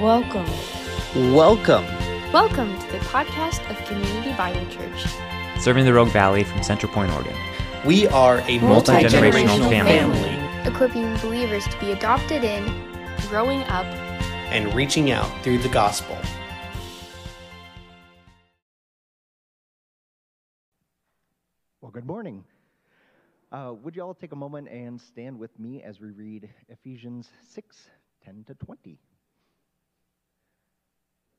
Welcome. Welcome. Welcome to the podcast of Community Bible Church. serving the Rogue Valley from Central Point, Oregon. We are a multi Multi-generational generational family. family equipping believers to be adopted in, growing up, and reaching out through the gospel. Well, good morning. Uh, would you all take a moment and stand with me as we read Ephesians 6 10 to 20?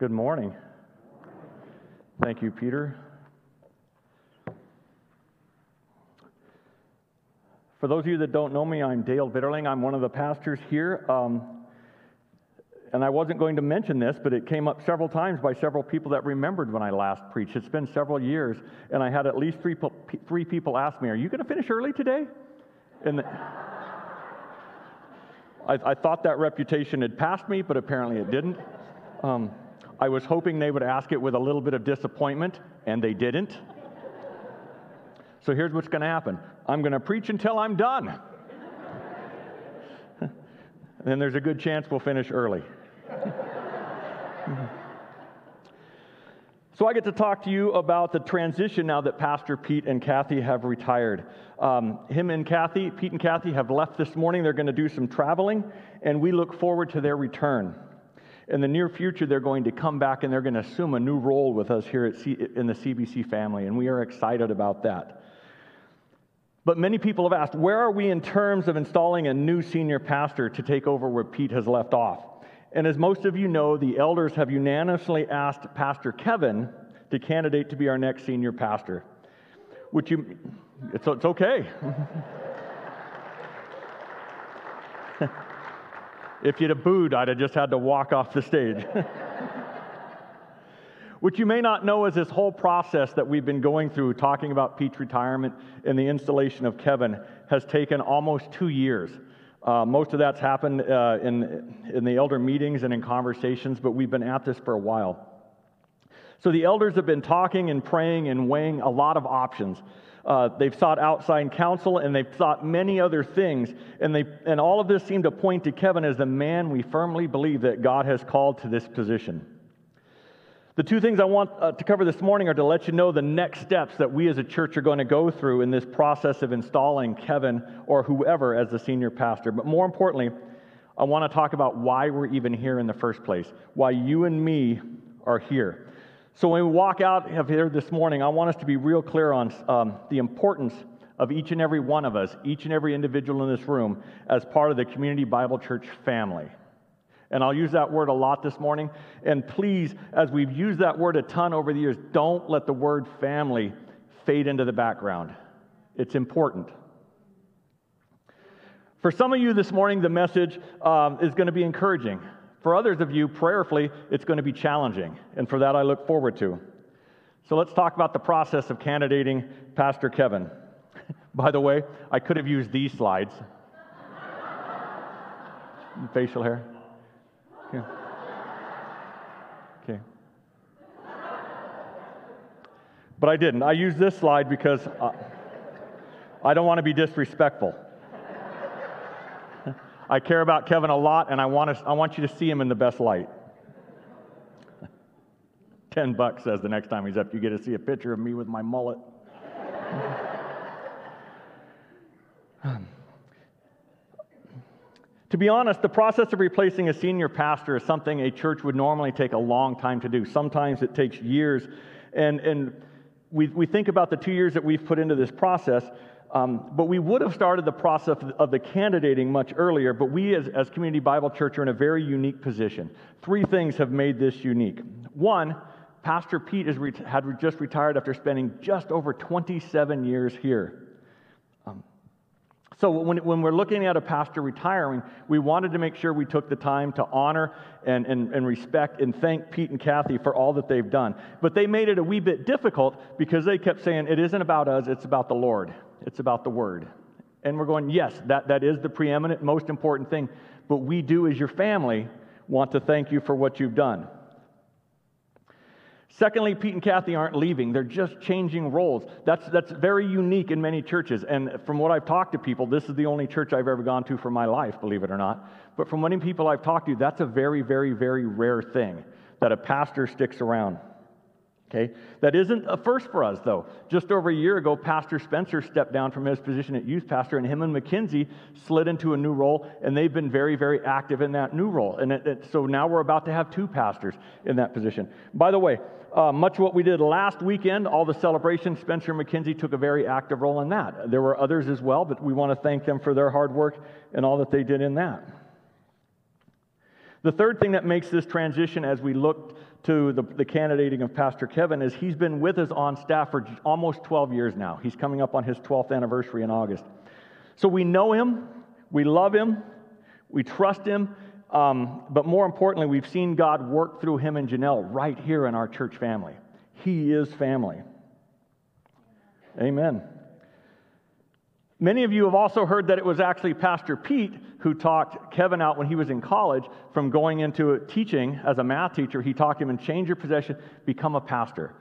Good morning. Thank you, Peter. For those of you that don't know me, I'm Dale Bitterling. I'm one of the pastors here. Um, and I wasn't going to mention this, but it came up several times by several people that remembered when I last preached. It's been several years, and I had at least three, three people ask me, Are you going to finish early today? And the, I, I thought that reputation had passed me, but apparently it didn't. Um, I was hoping they would ask it with a little bit of disappointment, and they didn't. So here's what's going to happen I'm going to preach until I'm done. then there's a good chance we'll finish early. so I get to talk to you about the transition now that Pastor Pete and Kathy have retired. Um, him and Kathy, Pete and Kathy, have left this morning. They're going to do some traveling, and we look forward to their return in the near future, they're going to come back and they're going to assume a new role with us here C- in the CBC family, and we are excited about that. But many people have asked, where are we in terms of installing a new senior pastor to take over where Pete has left off? And as most of you know, the elders have unanimously asked Pastor Kevin to candidate to be our next senior pastor. Which you, it's, it's okay. If you'd have booed, I'd have just had to walk off the stage. What you may not know is this whole process that we've been going through, talking about Pete's retirement and the installation of Kevin, has taken almost two years. Uh, most of that's happened uh, in, in the elder meetings and in conversations, but we've been at this for a while. So the elders have been talking and praying and weighing a lot of options. Uh, they've sought outside counsel and they've sought many other things. And, they, and all of this seemed to point to Kevin as the man we firmly believe that God has called to this position. The two things I want uh, to cover this morning are to let you know the next steps that we as a church are going to go through in this process of installing Kevin or whoever as the senior pastor. But more importantly, I want to talk about why we're even here in the first place, why you and me are here. So when we walk out of here this morning, I want us to be real clear on um, the importance of each and every one of us, each and every individual in this room, as part of the Community Bible Church family. And I'll use that word a lot this morning. And please, as we've used that word a ton over the years, don't let the word family fade into the background. It's important. For some of you this morning, the message um, is going to be encouraging. For others of you, prayerfully, it's going to be challenging, and for that I look forward to. So let's talk about the process of candidating Pastor Kevin. By the way, I could have used these slides. Facial hair. Okay. Okay. But I didn't. I used this slide because I, I don't want to be disrespectful. I care about Kevin a lot, and I want, to, I want you to see him in the best light. 10 bucks says the next time he's up, you get to see a picture of me with my mullet. to be honest, the process of replacing a senior pastor is something a church would normally take a long time to do. Sometimes it takes years. And, and we, we think about the two years that we've put into this process, um, but we would have started the process of the candidating much earlier. But we, as, as Community Bible Church, are in a very unique position. Three things have made this unique. One, Pastor Pete is, had just retired after spending just over 27 years here. Um, so, when, when we're looking at a pastor retiring, we wanted to make sure we took the time to honor and, and, and respect and thank Pete and Kathy for all that they've done. But they made it a wee bit difficult because they kept saying, It isn't about us, it's about the Lord, it's about the Word. And we're going, Yes, that, that is the preeminent, most important thing. But we do, as your family, want to thank you for what you've done. Secondly, Pete and Kathy aren't leaving, they're just changing roles. That's, that's very unique in many churches. And from what I've talked to people, this is the only church I've ever gone to for my life, believe it or not. But from many people I've talked to, that's a very, very, very rare thing that a pastor sticks around. Okay? That isn't a first for us, though. Just over a year ago, Pastor Spencer stepped down from his position at youth pastor, and him and Mackenzie slid into a new role, and they've been very, very active in that new role. And it, it, so now we're about to have two pastors in that position. By the way, uh, much what we did last weekend, all the celebrations, Spencer and Mackenzie took a very active role in that. There were others as well, but we want to thank them for their hard work and all that they did in that. The third thing that makes this transition as we look to the, the, candidating of Pastor Kevin is he's been with us on staff for almost 12 years now. He's coming up on his 12th anniversary in August. So we know him, we love him, we trust him, um, but more importantly, we've seen God work through him and Janelle right here in our church family. He is family. Amen. Many of you have also heard that it was actually Pastor Pete who talked Kevin out when he was in college from going into teaching as a math teacher. He talked him and change your possession, become a pastor.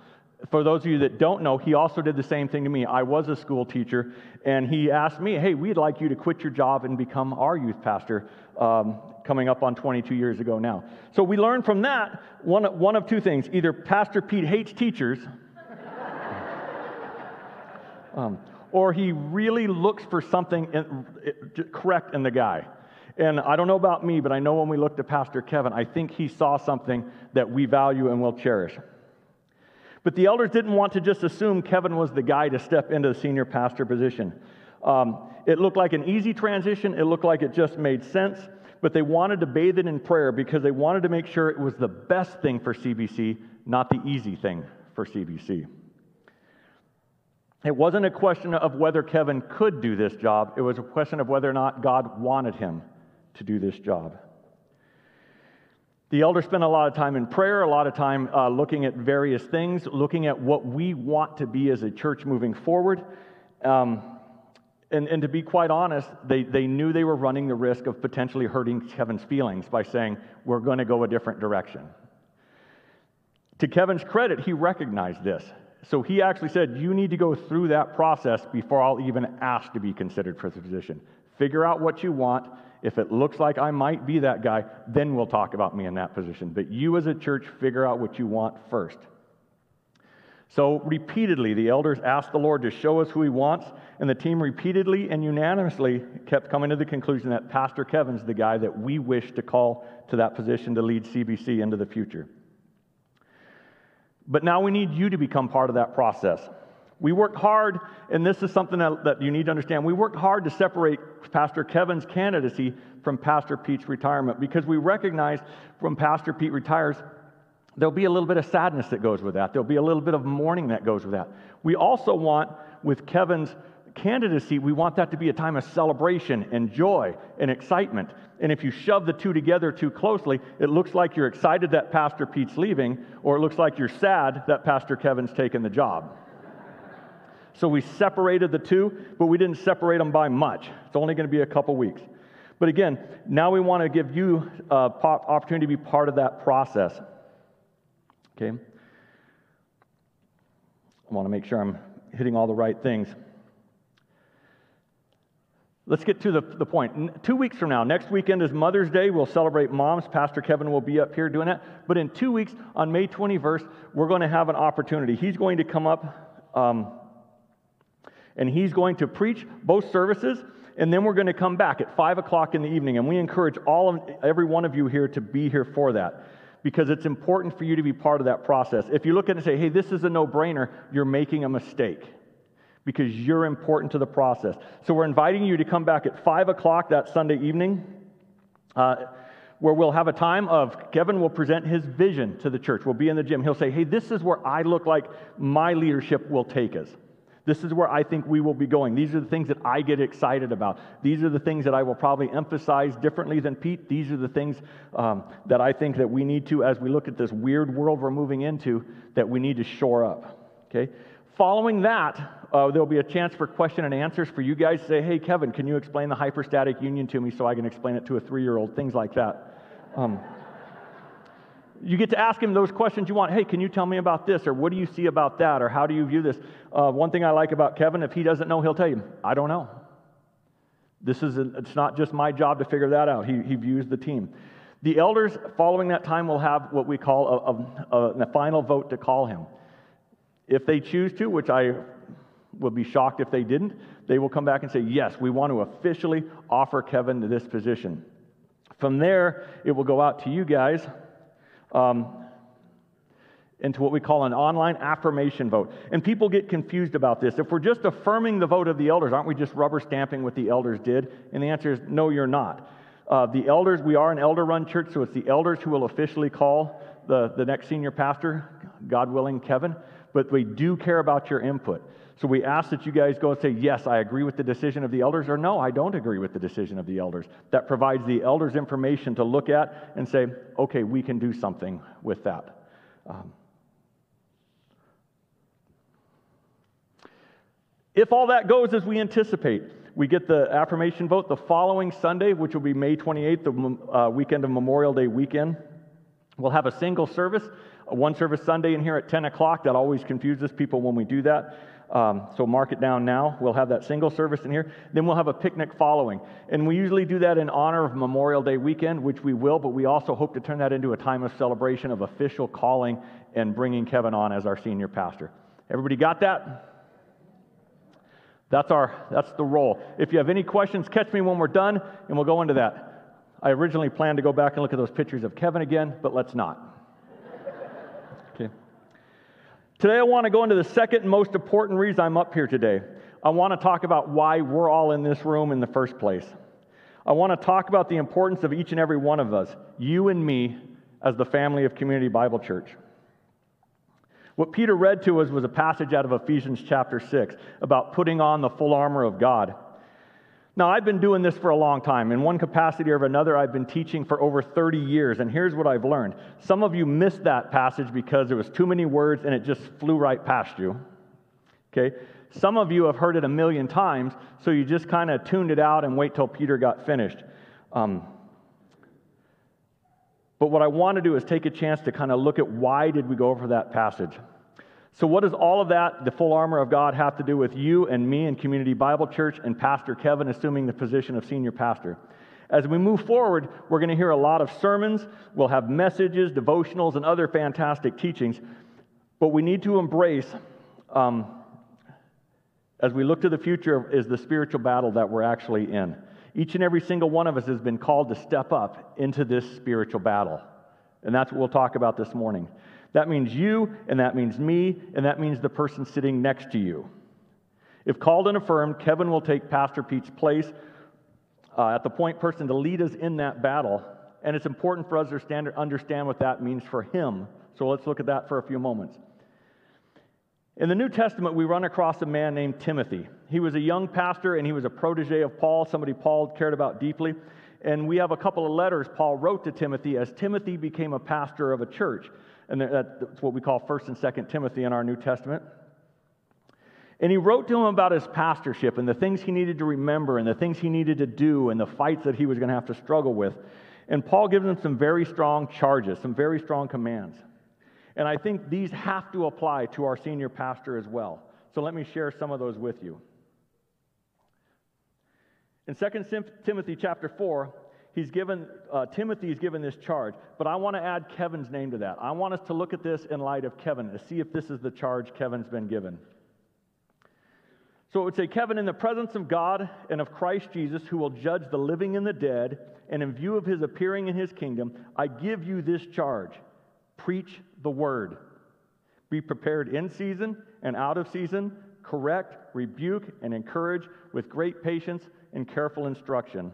For those of you that don't know, he also did the same thing to me. I was a school teacher, and he asked me, Hey, we'd like you to quit your job and become our youth pastor, um, coming up on 22 years ago now. So we learned from that one, one of two things either Pastor Pete hates teachers. um, or he really looks for something in, correct in the guy. And I don't know about me, but I know when we looked at Pastor Kevin, I think he saw something that we value and will cherish. But the elders didn't want to just assume Kevin was the guy to step into the senior pastor position. Um, it looked like an easy transition, it looked like it just made sense, but they wanted to bathe it in prayer because they wanted to make sure it was the best thing for CBC, not the easy thing for CBC. It wasn't a question of whether Kevin could do this job, it was a question of whether or not God wanted him to do this job. The elders spent a lot of time in prayer, a lot of time uh, looking at various things, looking at what we want to be as a church moving forward. Um, and, and to be quite honest, they, they knew they were running the risk of potentially hurting Kevin's feelings by saying, We're going to go a different direction. To Kevin's credit, he recognized this. So he actually said, You need to go through that process before I'll even ask to be considered for the position. Figure out what you want. If it looks like I might be that guy, then we'll talk about me in that position. But you as a church, figure out what you want first. So, repeatedly, the elders asked the Lord to show us who He wants, and the team repeatedly and unanimously kept coming to the conclusion that Pastor Kevin's the guy that we wish to call to that position to lead CBC into the future. But now we need you to become part of that process. We worked hard, and this is something that, that, you need to understand. We worked hard to separate Pastor Kevin's candidacy from Pastor Pete's retirement because we recognize when Pastor Pete retires, there'll be a little bit of sadness that goes with that. There'll be a little bit of mourning that goes with that. We also want, with Kevin's candidacy, we want that to be a time of celebration and joy and excitement. And if you shove the two together too closely, it looks like you're excited that Pastor Pete's leaving, or it looks like you're sad that Pastor Kevin's taken the job. So we separated the two, but we didn't separate them by much. It's only going to be a couple weeks. But again, now we want to give you uh, opportunity to be part of that process. Okay? I want to make sure I'm hitting all the right things. Let's get to the, the point. Two weeks from now, next weekend is Mother's Day. We'll celebrate moms. Pastor Kevin will be up here doing that. But in two weeks, on May 21st, we're going to have an opportunity. He's going to come up um, and he's going to preach both services. And then we're going to come back at 5 o'clock in the evening. And we encourage all of, every one of you here to be here for that because it's important for you to be part of that process. If you look at it and say, hey, this is a no brainer, you're making a mistake because you're important to the process. So we're inviting you to come back at 5 o'clock that Sunday evening. Uh, where we'll have a time of Kevin will present his vision to the church. We'll be in the gym. He'll say, Hey, this is where I look like my leadership will take us. This is where I think we will be going. These are the things that I get excited about. These are the things that I will probably emphasize differently than Pete. These are the things um, that I think that we need to, as we look at this weird world we're moving into, that we need to shore up. Okay? Following that, uh, there'll be a chance for question and answers for you guys say, hey, Kevin, can you explain the hypostatic union to me so I can explain it to a three year old? Things like that. Um, you get to ask him those questions you want. Hey, can you tell me about this? Or what do you see about that? Or how do you view this? Uh, one thing I like about Kevin, if he doesn't know, he'll tell you, I don't know. This is, a, it's not just my job to figure that out. He, he views the team. The elders, following that time, will have what we call a, a, a final vote to call him. If they choose to, which I would be shocked if they didn't. They will come back and say, Yes, we want to officially offer Kevin to this position. From there, it will go out to you guys um, into what we call an online affirmation vote. And people get confused about this. If we're just affirming the vote of the elders, aren't we just rubber stamping what the elders did? And the answer is no, you're not. Uh, the elders, we are an elder run church, so it's the elders who will officially call the, the next senior pastor, God willing, Kevin. But we do care about your input. So we ask that you guys go and say, Yes, I agree with the decision of the elders, or No, I don't agree with the decision of the elders. That provides the elders information to look at and say, Okay, we can do something with that. Um, if all that goes as we anticipate, we get the affirmation vote the following Sunday, which will be May 28th, the uh, weekend of Memorial Day weekend. We'll have a single service, one service Sunday in here at 10 o'clock. That always confuses people when we do that. Um, so mark it down now. We'll have that single service in here. Then we'll have a picnic following. And we usually do that in honor of Memorial Day weekend, which we will, but we also hope to turn that into a time of celebration of official calling and bringing Kevin on as our senior pastor. Everybody got that? That's our that's the role. If you have any questions, catch me when we're done and we'll go into that. I originally planned to go back and look at those pictures of Kevin again, but let's not. Okay. Today, I want to go into the second most important reason I'm up here today. I want to talk about why we're all in this room in the first place. I want to talk about the importance of each and every one of us, you and me, as the family of Community Bible Church. What Peter read to us was a passage out of Ephesians chapter 6 about putting on the full armor of God. Now, I've been doing this for a long time. In one capacity or another, I've been teaching for over 30 years, and here's what I've learned. Some of you missed that passage because there was too many words and it just flew right past you. Okay? Some of you have heard it a million times, so you just kind of tuned it out and wait till Peter got finished. Um, but what I want to do is take a chance to kind of look at why did we go over that passage. So, what does all of that, the full armor of God, have to do with you and me and Community Bible Church and Pastor Kevin assuming the position of senior pastor? As we move forward, we're going to hear a lot of sermons, we'll have messages, devotionals, and other fantastic teachings. But we need to embrace, um, as we look to the future, is the spiritual battle that we're actually in. Each and every single one of us has been called to step up into this spiritual battle. And that's what we'll talk about this morning. That means you, and that means me, and that means the person sitting next to you. If called and affirmed, Kevin will take Pastor Pete's place uh, at the point person to lead us in that battle. And it's important for us to understand what that means for him. So let's look at that for a few moments. In the New Testament, we run across a man named Timothy. He was a young pastor and he was a protege of Paul, somebody Paul cared about deeply. And we have a couple of letters Paul wrote to Timothy as Timothy became a pastor of a church. And that's what we call 1st and 2nd Timothy in our New Testament. And he wrote to him about his pastorship and the things he needed to remember and the things he needed to do and the fights that he was going to have to struggle with. And Paul gives him some very strong charges, some very strong commands. And I think these have to apply to our senior pastor as well. So let me share some of those with you. In 2 Timothy chapter 4, he's given, uh, Timothy is given this charge, but I want to add Kevin's name to that. I want us to look at this in light of Kevin to see if this is the charge Kevin's been given. So it would say, Kevin, in the presence of God and of Christ Jesus, who will judge the living and the dead, and in view of his appearing in his kingdom, I give you this charge preach the word. Be prepared in season and out of season, correct, rebuke, and encourage with great patience and careful instruction.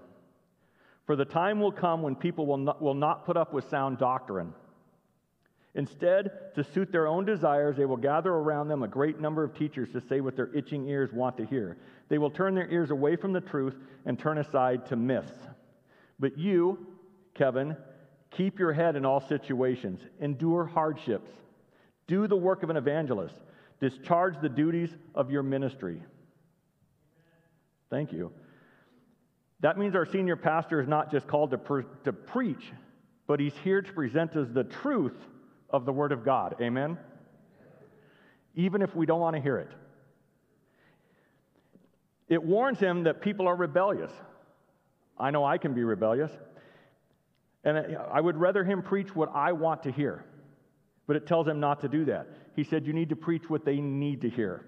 For the time will come when people will not, will not put up with sound doctrine. Instead, to suit their own desires, they will gather around them a great number of teachers to say what their itching ears want to hear. They will turn their ears away from the truth and turn aside to myths. But you, Kevin, keep your head in all situations, endure hardships, do the work of an evangelist, discharge the duties of your ministry. Thank you. That means our senior pastor is not just called to, pre- to preach, but he's here to present us the truth of the Word of God. Amen? Even if we don't want to hear it. It warns him that people are rebellious. I know I can be rebellious. And I would rather him preach what I want to hear. But it tells him not to do that. He said, You need to preach what they need to hear.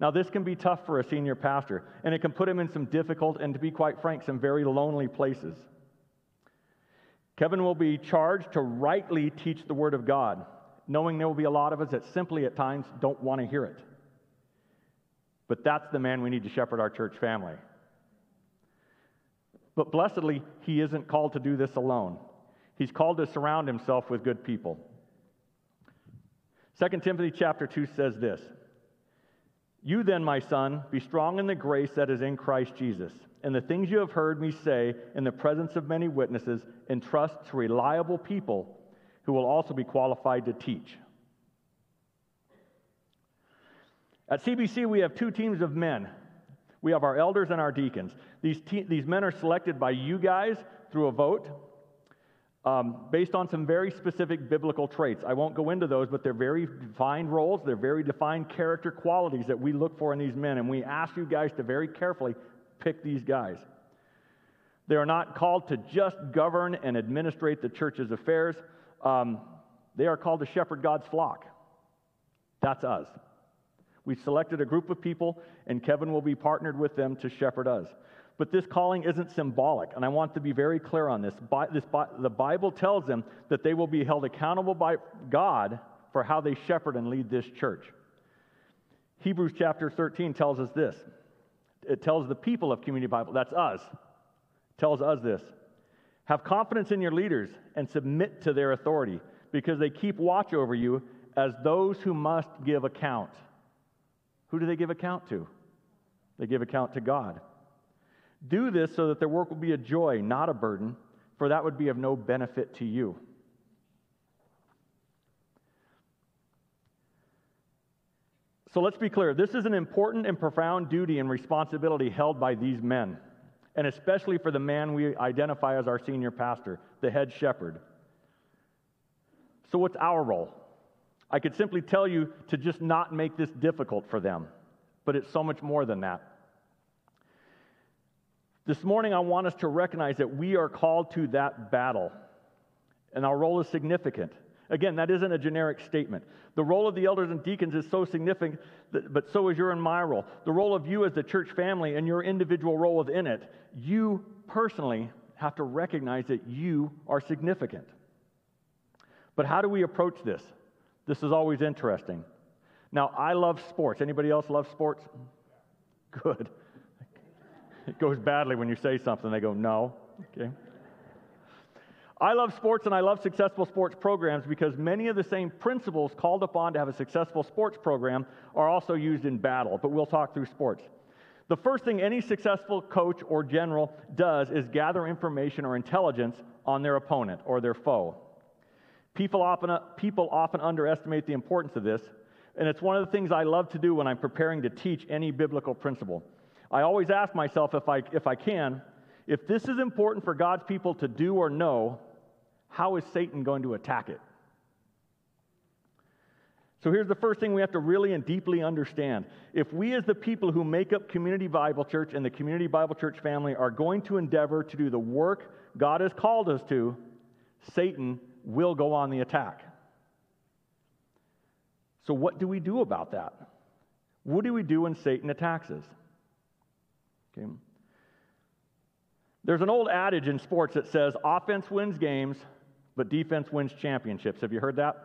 Now, this can be tough for a senior pastor, and it can put him in some difficult and, to be quite frank, some very lonely places. Kevin will be charged to rightly teach the Word of God, knowing there will be a lot of us that simply at times don't want to hear it. But that's the man we need to shepherd our church family. But blessedly, he isn't called to do this alone. He's called to surround himself with good people. 2 Timothy chapter 2 says this You then, my son, be strong in the grace that is in Christ Jesus. And the things you have heard me say in the presence of many witnesses, entrust to reliable people who will also be qualified to teach. At CBC, we have two teams of men. We have our elders and our deacons. These, te- these men are selected by you guys through a vote um, based on some very specific biblical traits. I won't go into those, but they're very defined roles. They're very defined character qualities that we look for in these men. And we ask you guys to very carefully pick these guys. They are not called to just govern and administrate the church's affairs, um, they are called to shepherd God's flock. That's us. We've selected a group of people, and Kevin will be partnered with them to shepherd us. But this calling isn't symbolic, and I want to be very clear on this. this. The Bible tells them that they will be held accountable by God for how they shepherd and lead this church. Hebrews chapter 13 tells us this. It tells the people of Community Bible, that's us, tells us this. Have confidence in your leaders and submit to their authority because they keep watch over you as those who must give account. Who do they give account to? They give account to God. Do this so that their work will be a joy, not a burden, for that would be of no benefit to you. So let's be clear this is an important and profound duty and responsibility held by these men, and especially for the man we identify as our senior pastor, the head shepherd. So, what's our role? I could simply tell you to just not make this difficult for them, but it's so much more than that. This morning, I want us to recognize that we are called to that battle, and our role is significant. Again, that isn't a generic statement. The role of the elders and deacons is so significant, but so is your and my role. The role of you as the church family and your individual role within it, you personally have to recognize that you are significant. But how do we approach this? This is always interesting. Now, I love sports. Anybody else love sports? Good. It goes badly when you say something, they go, no. Okay. I love sports and I love successful sports programs because many of the same principles called upon to have a successful sports program are also used in battle, but we'll talk through sports. The first thing any successful coach or general does is gather information or intelligence on their opponent or their foe. People often, people often underestimate the importance of this, and it's one of the things I love to do when I'm preparing to teach any biblical principle. I always ask myself if I, if I can, if this is important for God's people to do or know, how is Satan going to attack it? So here's the first thing we have to really and deeply understand. If we, as the people who make up Community Bible Church and the Community Bible Church family, are going to endeavor to do the work God has called us to, Satan will go on the attack. So, what do we do about that? What do we do when Satan attacks us? Okay. There's an old adage in sports that says offense wins games, but defense wins championships. Have you heard that?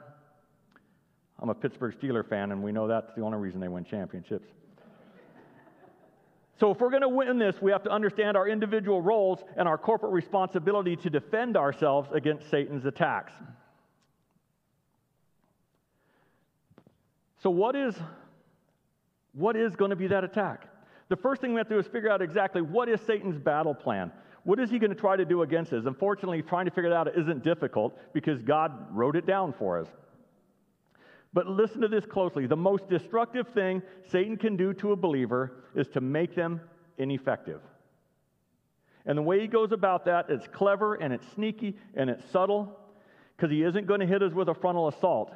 I'm a Pittsburgh Steeler fan, and we know that's the only reason they win championships. So, if we're going to win this, we have to understand our individual roles and our corporate responsibility to defend ourselves against Satan's attacks. So, what is, what is going to be that attack? The first thing we have to do is figure out exactly what is Satan's battle plan. What is he going to try to do against us? Unfortunately, trying to figure that out isn't difficult because God wrote it down for us. But listen to this closely. The most destructive thing Satan can do to a believer is to make them ineffective. And the way he goes about that, it's clever and it's sneaky and it's subtle because he isn't going to hit us with a frontal assault.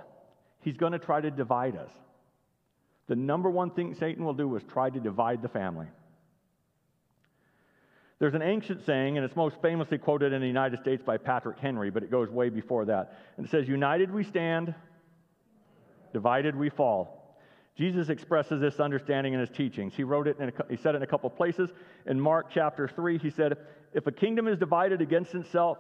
He's going to try to divide us. The number one thing Satan will do is try to divide the family. There's an ancient saying, and it's most famously quoted in the United States by Patrick Henry, but it goes way before that. And it says, United we stand, divided we fall. Jesus expresses this understanding in his teachings. He wrote it, he said it in a couple places. In Mark chapter 3, he said, If a kingdom is divided against itself,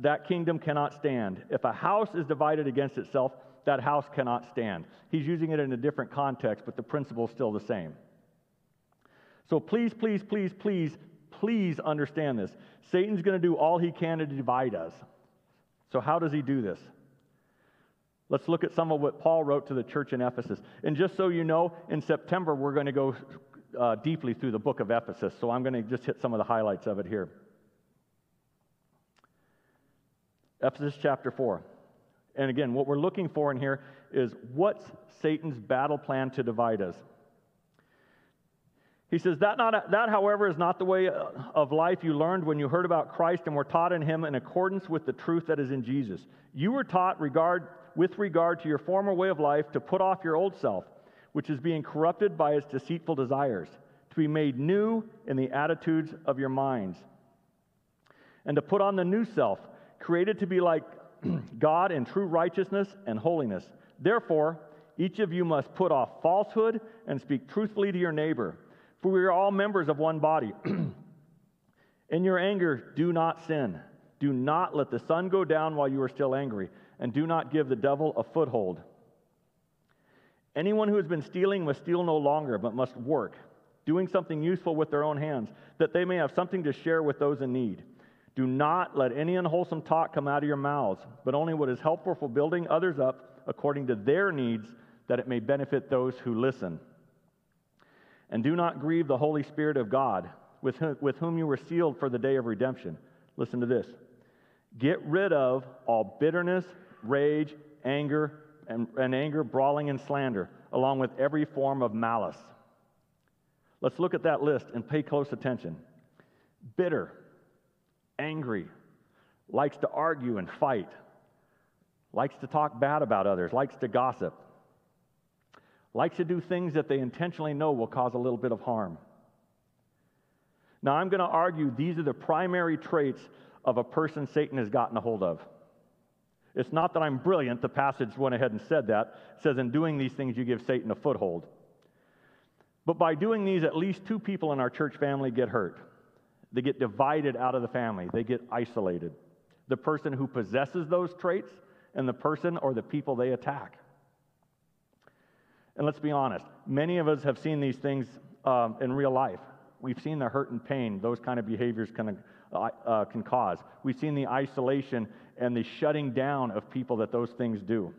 that kingdom cannot stand. If a house is divided against itself, that house cannot stand. He's using it in a different context, but the principle is still the same. So please, please, please, please, please understand this. Satan's going to do all he can to divide us. So, how does he do this? Let's look at some of what Paul wrote to the church in Ephesus. And just so you know, in September, we're going to go uh, deeply through the book of Ephesus. So I'm going to just hit some of the highlights of it here. Ephesus chapter 4. And again, what we're looking for in here is what's Satan's battle plan to divide us? He says, that, not, that, however, is not the way of life you learned when you heard about Christ and were taught in him in accordance with the truth that is in Jesus. You were taught regard, with regard to your former way of life to put off your old self, which is being corrupted by its deceitful desires, to be made new in the attitudes of your minds, and to put on the new self, created to be like God in true righteousness and holiness. Therefore, each of you must put off falsehood and speak truthfully to your neighbor, for we are all members of one body. in your anger, do not sin. Do not let the sun go down while you are still angry, and do not give the devil a foothold. Anyone who has been stealing must steal no longer, but must work, doing something useful with their own hands, that they may have something to share with those in need. Do not let any unwholesome talk come out of your mouths, but only what is helpful for building others up according to their needs, that it may benefit those who listen. And do not grieve the Holy Spirit of God, with whom, with whom you were sealed for the day of redemption. Listen to this Get rid of all bitterness, rage, anger, and, and anger, brawling, and slander, along with every form of malice. Let's look at that list and pay close attention. Bitter angry, likes to argue and fight, likes to talk bad about others, likes to gossip, likes to do things that they intentionally know will cause a little bit of harm. Now, I'm going to argue these are the primary traits of a person Satan has gotten a hold of. It's not that I'm brilliant, the passage went ahead and said that. It says, In doing these things, you give Satan a foothold. But by doing these, at least two people in our church family get hurt. They get divided out of the family, they get isolated. The person who possesses those traits and the person or the people they attack. And let's be honest, many of us have seen these things um, in real life. We've seen the hurt and pain those kind of behaviors can, uh, uh, can cause. We've seen the isolation and the shutting down of people that those things do.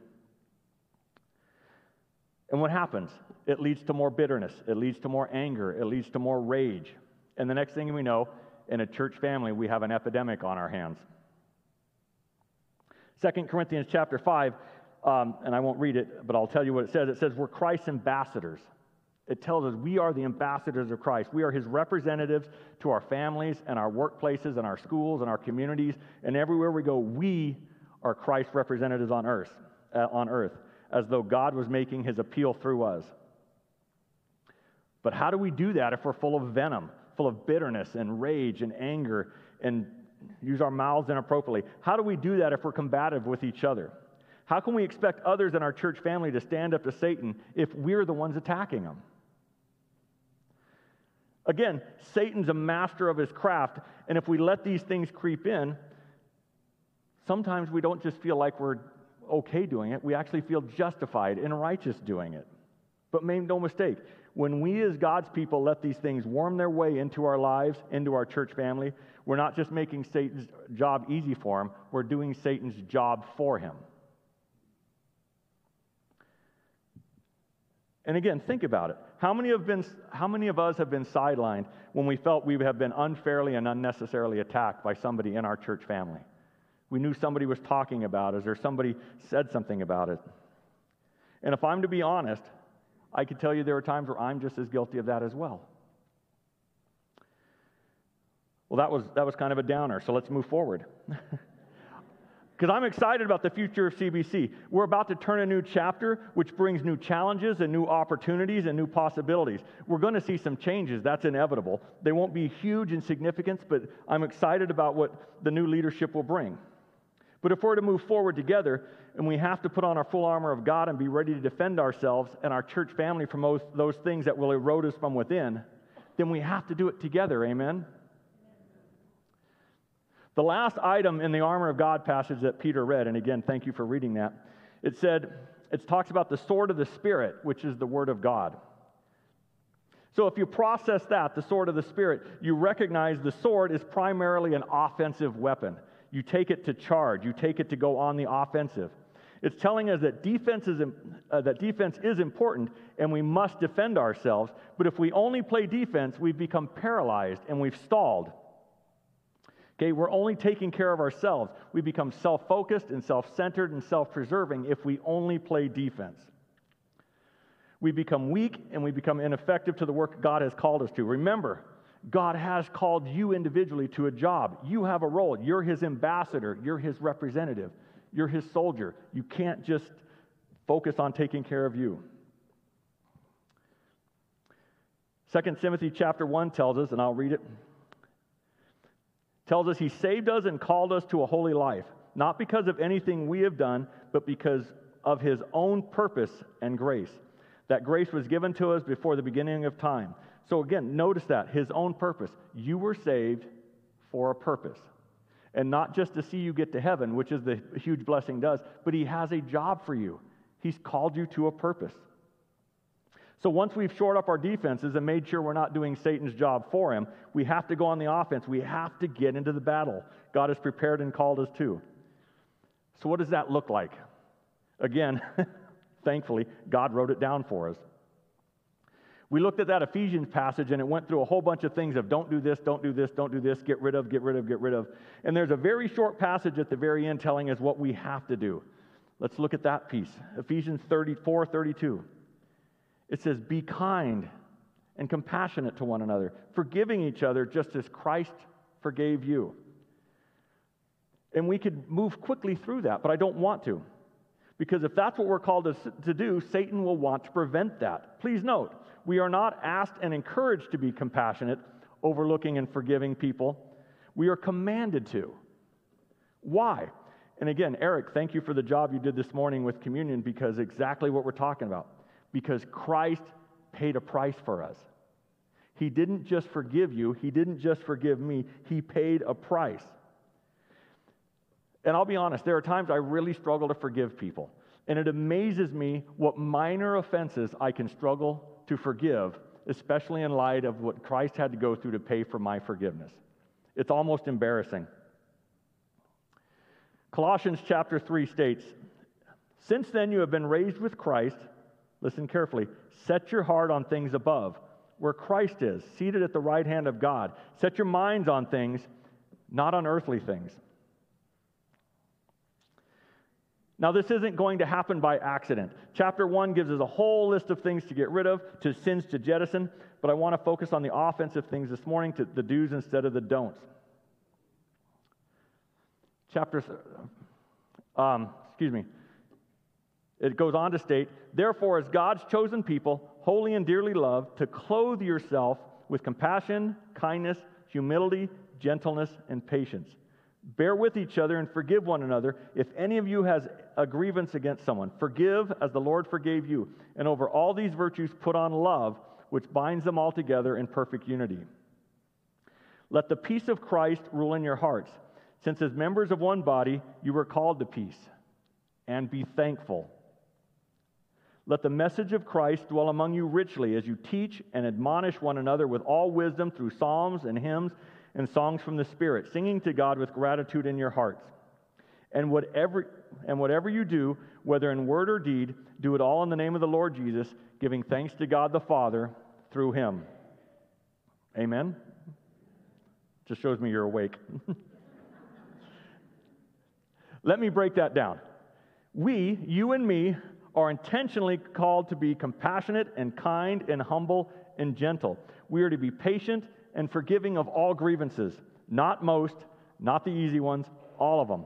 And what happens? It leads to more bitterness, it leads to more anger, it leads to more rage. And the next thing we know, in a church family, we have an epidemic on our hands. 2 Corinthians chapter 5, um, and I won't read it, but I'll tell you what it says. It says, We're Christ's ambassadors. It tells us we are the ambassadors of Christ. We are his representatives to our families and our workplaces and our schools and our communities. And everywhere we go, we are Christ's representatives on earth. Uh, on earth. as though God was making his appeal through us. But how do we do that if we're full of venom, full of bitterness and rage and anger and use our mouths inappropriately? How do we do that if we're combative with each other? How can we expect others in our church family to stand up to Satan if we're the ones attacking him? Again, Satan's a master of his craft, and if we let these things creep in, sometimes we don't just feel like we're okay doing it, we actually feel justified and righteous doing it. But make no mistake, when we as God's people let these things worm their way into our lives, into our church family, we're not just making Satan's job easy for him, we're doing Satan's job for him. And again, think about it. How many, have been, how many of us have been sidelined when we felt we have been unfairly and unnecessarily attacked by somebody in our church family? We knew somebody was talking about us or somebody said something about it. And if I'm to be honest, I could tell you there are times where I'm just as guilty of that as well. Well, that was, that was kind of a downer, so let's move forward. because I'm excited about the future of CBC. We're about to turn a new chapter, which brings new challenges and new opportunities and new possibilities. We're going to see some changes, that's inevitable. They won't be huge in significance, but I'm excited about what the new leadership will bring. But if we're to move forward together, and we have to put on our full armor of God and be ready to defend ourselves and our church family from those, those things that will erode us from within, then we have to do it together. Amen? The last item in the armor of God passage that Peter read, and again, thank you for reading that, it said, it talks about the sword of the Spirit, which is the Word of God. So if you process that, the sword of the Spirit, you recognize the sword is primarily an offensive weapon. You take it to charge, you take it to go on the offensive. It's telling us that defense is, uh, that defense is important and we must defend ourselves. But if we only play defense, we've become paralyzed and we've stalled. Okay, we're only taking care of ourselves. We become self focused and self centered and self preserving if we only play defense. We become weak and we become ineffective to the work God has called us to. Remember, God has called you individually to a job. You have a role. You're His ambassador, you're His representative, you're His soldier. You can't just focus on taking care of you. 2 Timothy chapter 1 tells us, and I'll read it tells us he saved us and called us to a holy life, not because of anything we have done, but because of his own purpose and grace. That grace was given to us before the beginning of time. So again, notice that his own purpose. You were saved for a purpose. And not just to see you get to heaven, which is the huge blessing does, but he has a job for you. He's called you to a purpose. So once we've shored up our defenses and made sure we're not doing Satan's job for him, we have to go on the offense. We have to get into the battle. God has prepared and called us to. So, what does that look like? Again, thankfully, God wrote it down for us. We looked at that Ephesians passage and it went through a whole bunch of things of don't do this, don't do this, don't do this, get rid of, get rid of, get rid of. And there's a very short passage at the very end telling us what we have to do. Let's look at that piece. Ephesians 34 32. It says, Be kind and compassionate to one another, forgiving each other just as Christ forgave you. And we could move quickly through that, but I don't want to. Because if that's what we're called to, to do, Satan will want to prevent that. Please note, we are not asked and encouraged to be compassionate, overlooking and forgiving people. We are commanded to. Why? And again, Eric, thank you for the job you did this morning with communion because exactly what we're talking about because Christ paid a price for us. He didn't just forgive you, He didn't just forgive me, He paid a price. And I'll be honest, there are times I really struggle to forgive people. And it amazes me what minor offenses I can struggle to forgive, especially in light of what Christ had to go through to pay for my forgiveness. It's almost embarrassing. Colossians chapter 3 states, Since then you have been raised with Christ Listen carefully. Set your heart on things above, where Christ is, seated at the right hand of God. Set your minds on things, not on earthly things. Now, this isn't going to happen by accident. Chapter 1 gives us a whole list of things to get rid of, to sins to jettison, but I want to focus on the offensive things this morning, to the do's instead of the don'ts. Chapter, um, excuse me, It goes on to state, therefore, as God's chosen people, holy and dearly loved, to clothe yourself with compassion, kindness, humility, gentleness, and patience. Bear with each other and forgive one another. If any of you has a grievance against someone, forgive as the Lord forgave you. And over all these virtues, put on love, which binds them all together in perfect unity. Let the peace of Christ rule in your hearts, since as members of one body, you were called to peace. And be thankful. Let the message of Christ dwell among you richly as you teach and admonish one another with all wisdom through psalms and hymns and songs from the Spirit, singing to God with gratitude in your hearts. And whatever, and whatever you do, whether in word or deed, do it all in the name of the Lord Jesus, giving thanks to God the Father through him. Amen? Just shows me you're awake. Let me break that down. We, you and me, are intentionally called to be compassionate and kind and humble and gentle. We are to be patient and forgiving of all grievances, not most, not the easy ones, all of them.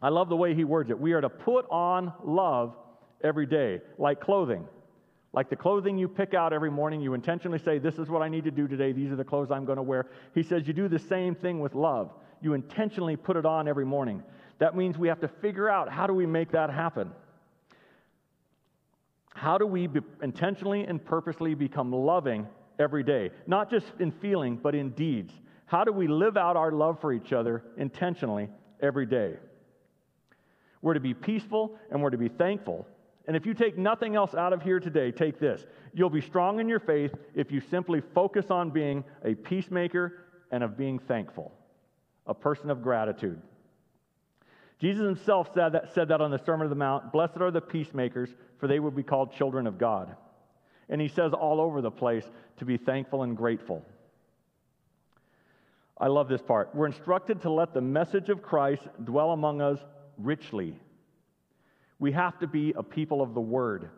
I love the way he words it. We are to put on love every day, like clothing. Like the clothing you pick out every morning, you intentionally say, This is what I need to do today. These are the clothes I'm going to wear. He says, You do the same thing with love. You intentionally put it on every morning. That means we have to figure out how do we make that happen? How do we be intentionally and purposely become loving every day? Not just in feeling, but in deeds. How do we live out our love for each other intentionally every day? We're to be peaceful and we're to be thankful. And if you take nothing else out of here today, take this. You'll be strong in your faith if you simply focus on being a peacemaker and of being thankful, a person of gratitude. Jesus himself said that, said that on the Sermon of the Mount Blessed are the peacemakers, for they will be called children of God. And he says all over the place to be thankful and grateful. I love this part. We're instructed to let the message of Christ dwell among us richly. We have to be a people of the Word.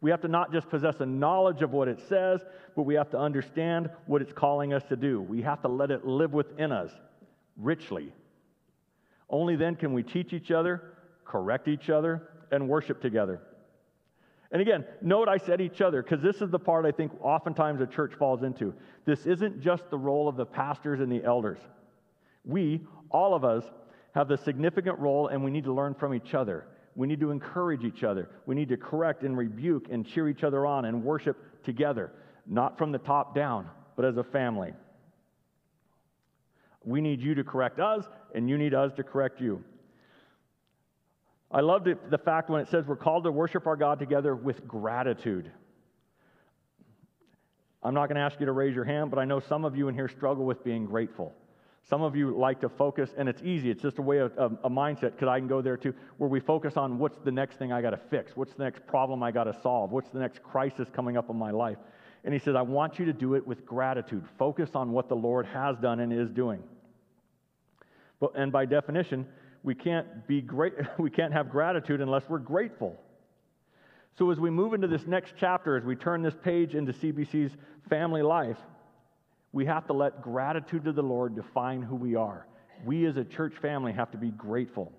We have to not just possess a knowledge of what it says, but we have to understand what it's calling us to do. We have to let it live within us richly. Only then can we teach each other, correct each other, and worship together. And again, note I said each other, because this is the part I think oftentimes a church falls into. This isn't just the role of the pastors and the elders. We, all of us, have the significant role, and we need to learn from each other. We need to encourage each other. We need to correct and rebuke and cheer each other on and worship together, not from the top down, but as a family. We need you to correct us, and you need us to correct you. I love the, fact when it says we're called to worship our God together with gratitude. I'm not going to ask you to raise your hand, but I know some of you in here struggle with being grateful. Some of you like to focus, and it's easy. It's just a way of a, a mindset, because I can go there too, where we focus on what's the next thing I got to fix, what's the next problem I got to solve, what's the next crisis coming up in my life. And he says, I want you to do it with gratitude. Focus on what the Lord has done and is doing. But, and by definition, we can't be great, we can't have gratitude unless we're grateful. So as we move into this next chapter, as we turn this page into CBC's family life, we have to let gratitude to the Lord define who we are. We as a church family have to be grateful.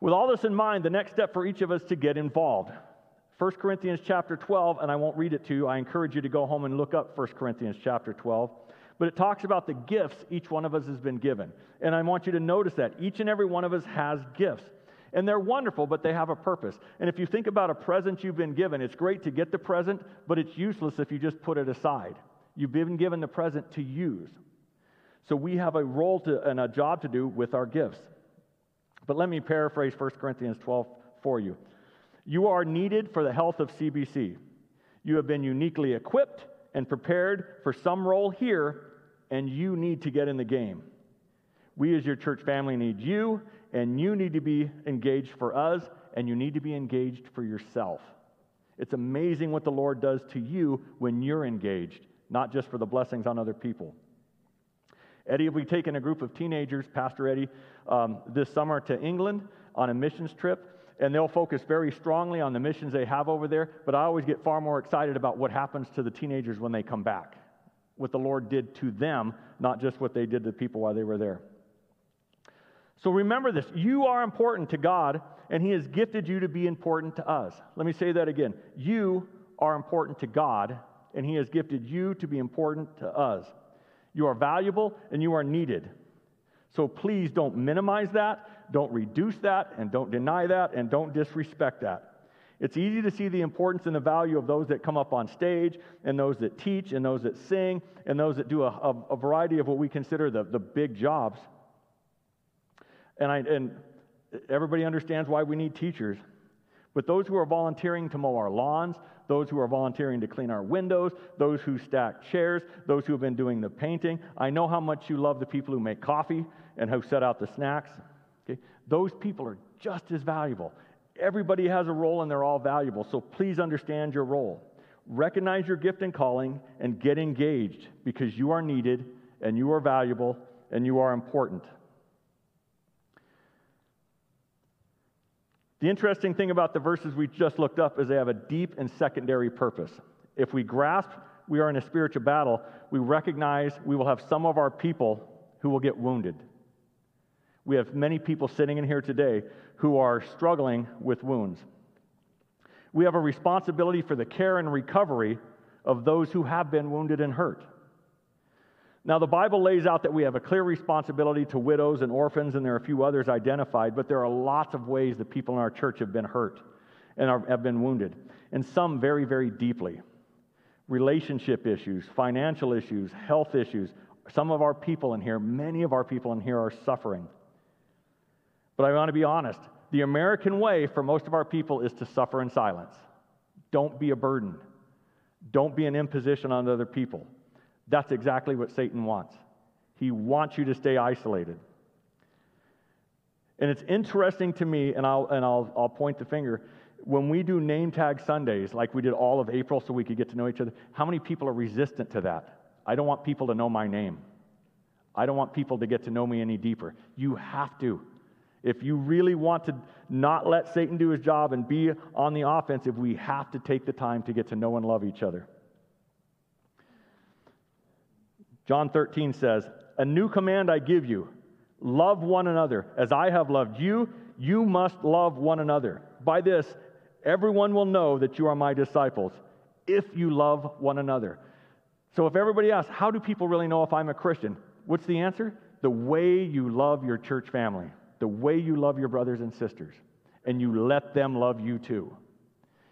With all this in mind, the next step for each of us to get involved. 1 Corinthians chapter 12, and I won't read it to you. I encourage you to go home and look up 1 Corinthians chapter 12. But it talks about the gifts each one of us has been given. And I want you to notice that each and every one of us has gifts. And they're wonderful, but they have a purpose. And if you think about a present you've been given, it's great to get the present, but it's useless if you just put it aside. You've been given the present to use. So we have a role to, and a job to do with our gifts. But let me paraphrase 1 Corinthians 12 for you. You are needed for the health of CBC. You have been uniquely equipped and prepared for some role here, and you need to get in the game. We, as your church family, need you, and you need to be engaged for us, and you need to be engaged for yourself. It's amazing what the Lord does to you when you're engaged, not just for the blessings on other people. Eddie will be taking a group of teenagers, Pastor Eddie, um, this summer to England on a missions trip and they'll focus very strongly on the missions they have over there. But I always get far more excited about what happens to the teenagers when they come back, what the Lord did to them, not just what they did to the people while they were there. So remember this you are important to God, and He has gifted you to be important to us. Let me say that again. You are important to God, and He has gifted you to be important to us. You are valuable and you are needed. So please don't minimize that, don't reduce that, and don't deny that, and don't disrespect that. It's easy to see the importance and the value of those that come up on stage, and those that teach, and those that sing, and those that do a, a, a variety of what we consider the, the big jobs. And, I, and everybody understands why we need teachers. But those who are volunteering to mow our lawns, those who are volunteering to clean our windows, those who stack chairs, those who have been doing the painting, I know how much you love the people who make coffee and who set out the snacks. Okay? Those people are just as valuable. Everybody has a role and they're all valuable, so please understand your role. Recognize your gift and calling and get engaged because you are needed and you are valuable and you are important. The interesting thing about the verses we just looked up is they have a deep and secondary purpose. If we grasp we are in a spiritual battle, we recognize we will have some of our people who will get wounded. We have many people sitting in here today who are struggling with wounds. We have a responsibility for the care and recovery of those who have been wounded and hurt. Now, the Bible lays out that we have a clear responsibility to widows and orphans, and there are a few others identified, but there are lots of ways that people in our church have been hurt and are, have been wounded, and some very, very deeply. Relationship issues, financial issues, health issues. Some of our people in here, many of our people in here, are suffering. But I want to be honest the American way for most of our people is to suffer in silence. Don't be a burden, don't be an imposition on other people. That's exactly what Satan wants. He wants you to stay isolated. And it's interesting to me, and I'll, and I'll, I'll point the finger, when we do name tag Sundays, like we did all of April so we could get to know each other, how many people are resistant to that? I don't want people to know my name. I don't want people to get to know me any deeper. You have to. If you really want to not let Satan do his job and be on the offensive, we have to take the time to get to know and love each other. John 13 says, A new command I give you love one another. As I have loved you, you must love one another. By this, everyone will know that you are my disciples if you love one another. So, if everybody asks, How do people really know if I'm a Christian? What's the answer? The way you love your church family, the way you love your brothers and sisters, and you let them love you too.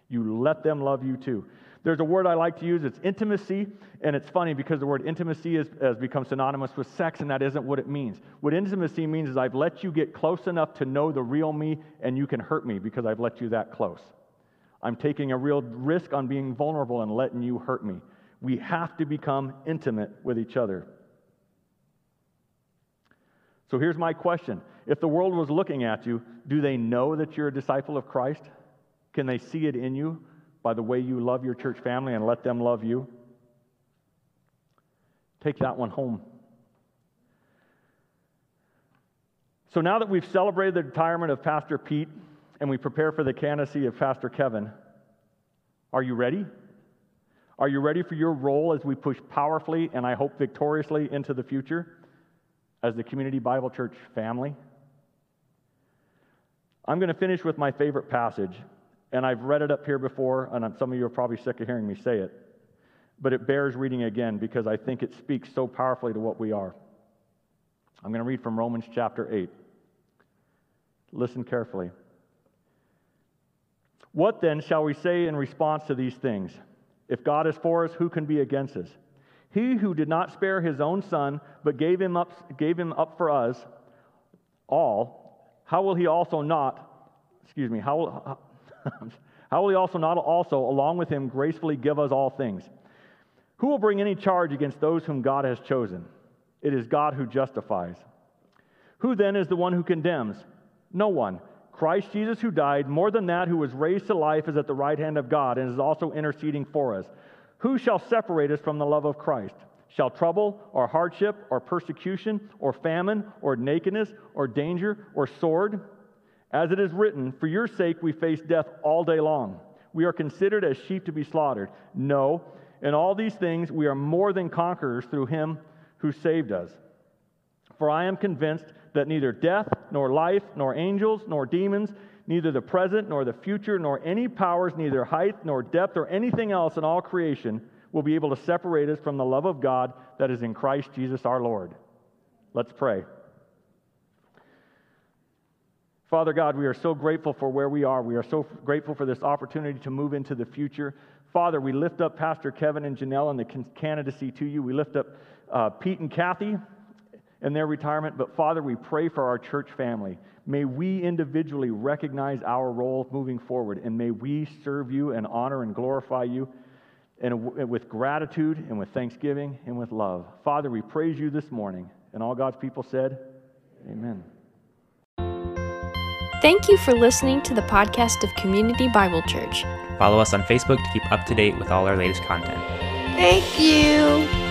You let them love you too. There's a word I like to use, it's intimacy, and it's funny because the word intimacy is, has become synonymous with sex, and that isn't what it means. What intimacy means is I've let you get close enough to know the real me, and you can hurt me because I've let you that close. I'm taking a real risk on being vulnerable and letting you hurt me. We have to become intimate with each other. So here's my question If the world was looking at you, do they know that you're a disciple of Christ? Can they see it in you? by the way you love your church family and let them love you? Take that one home. So now that we've celebrated the retirement of Pastor Pete and we prepare for the candidacy of Pastor Kevin, are you ready? Are you ready for your role as we push powerfully and I hope victoriously into the future as the Community Bible Church family? I'm going to finish with my favorite passage and I've read it up here before, and some of you are probably sick of hearing me say it, but it bears reading again because I think it speaks so powerfully to what we are. I'm going to read from Romans chapter 8. Listen carefully. What then shall we say in response to these things? If God is for us, who can be against us? He who did not spare his own son, but gave him up, gave him up for us all, how will he also not, excuse me, how, how will he also not also, along with him, gracefully give us all things? Who will bring any charge against those whom God has chosen? It is God who justifies. Who then is the one who condemns? No one. Christ Jesus, who died, more than that, who was raised to life, is at the right hand of God and is also interceding for us. Who shall separate us from the love of Christ? Shall trouble, or hardship, or persecution, or famine, or nakedness, or danger, or sword? As it is written, For your sake we face death all day long. We are considered as sheep to be slaughtered. No, in all these things we are more than conquerors through him who saved us. For I am convinced that neither death, nor life, nor angels, nor demons, neither the present, nor the future, nor any powers, neither height, nor depth, or anything else in all creation will be able to separate us from the love of God that is in Christ Jesus our Lord. Let's pray. Father God, we are so grateful for where we are. We are so grateful for this opportunity to move into the future. Father, we lift up Pastor Kevin and Janelle and the candidacy to you. We lift up uh, Pete and Kathy in their retirement. But Father, we pray for our church family. May we individually recognize our role moving forward, and may we serve you and honor and glorify you and with gratitude and with thanksgiving and with love. Father, we praise you this morning. And all God's people said, Amen. Thank you for listening to the podcast of Community Bible Church. Follow us on Facebook to keep up to date with all our latest content. Thank you.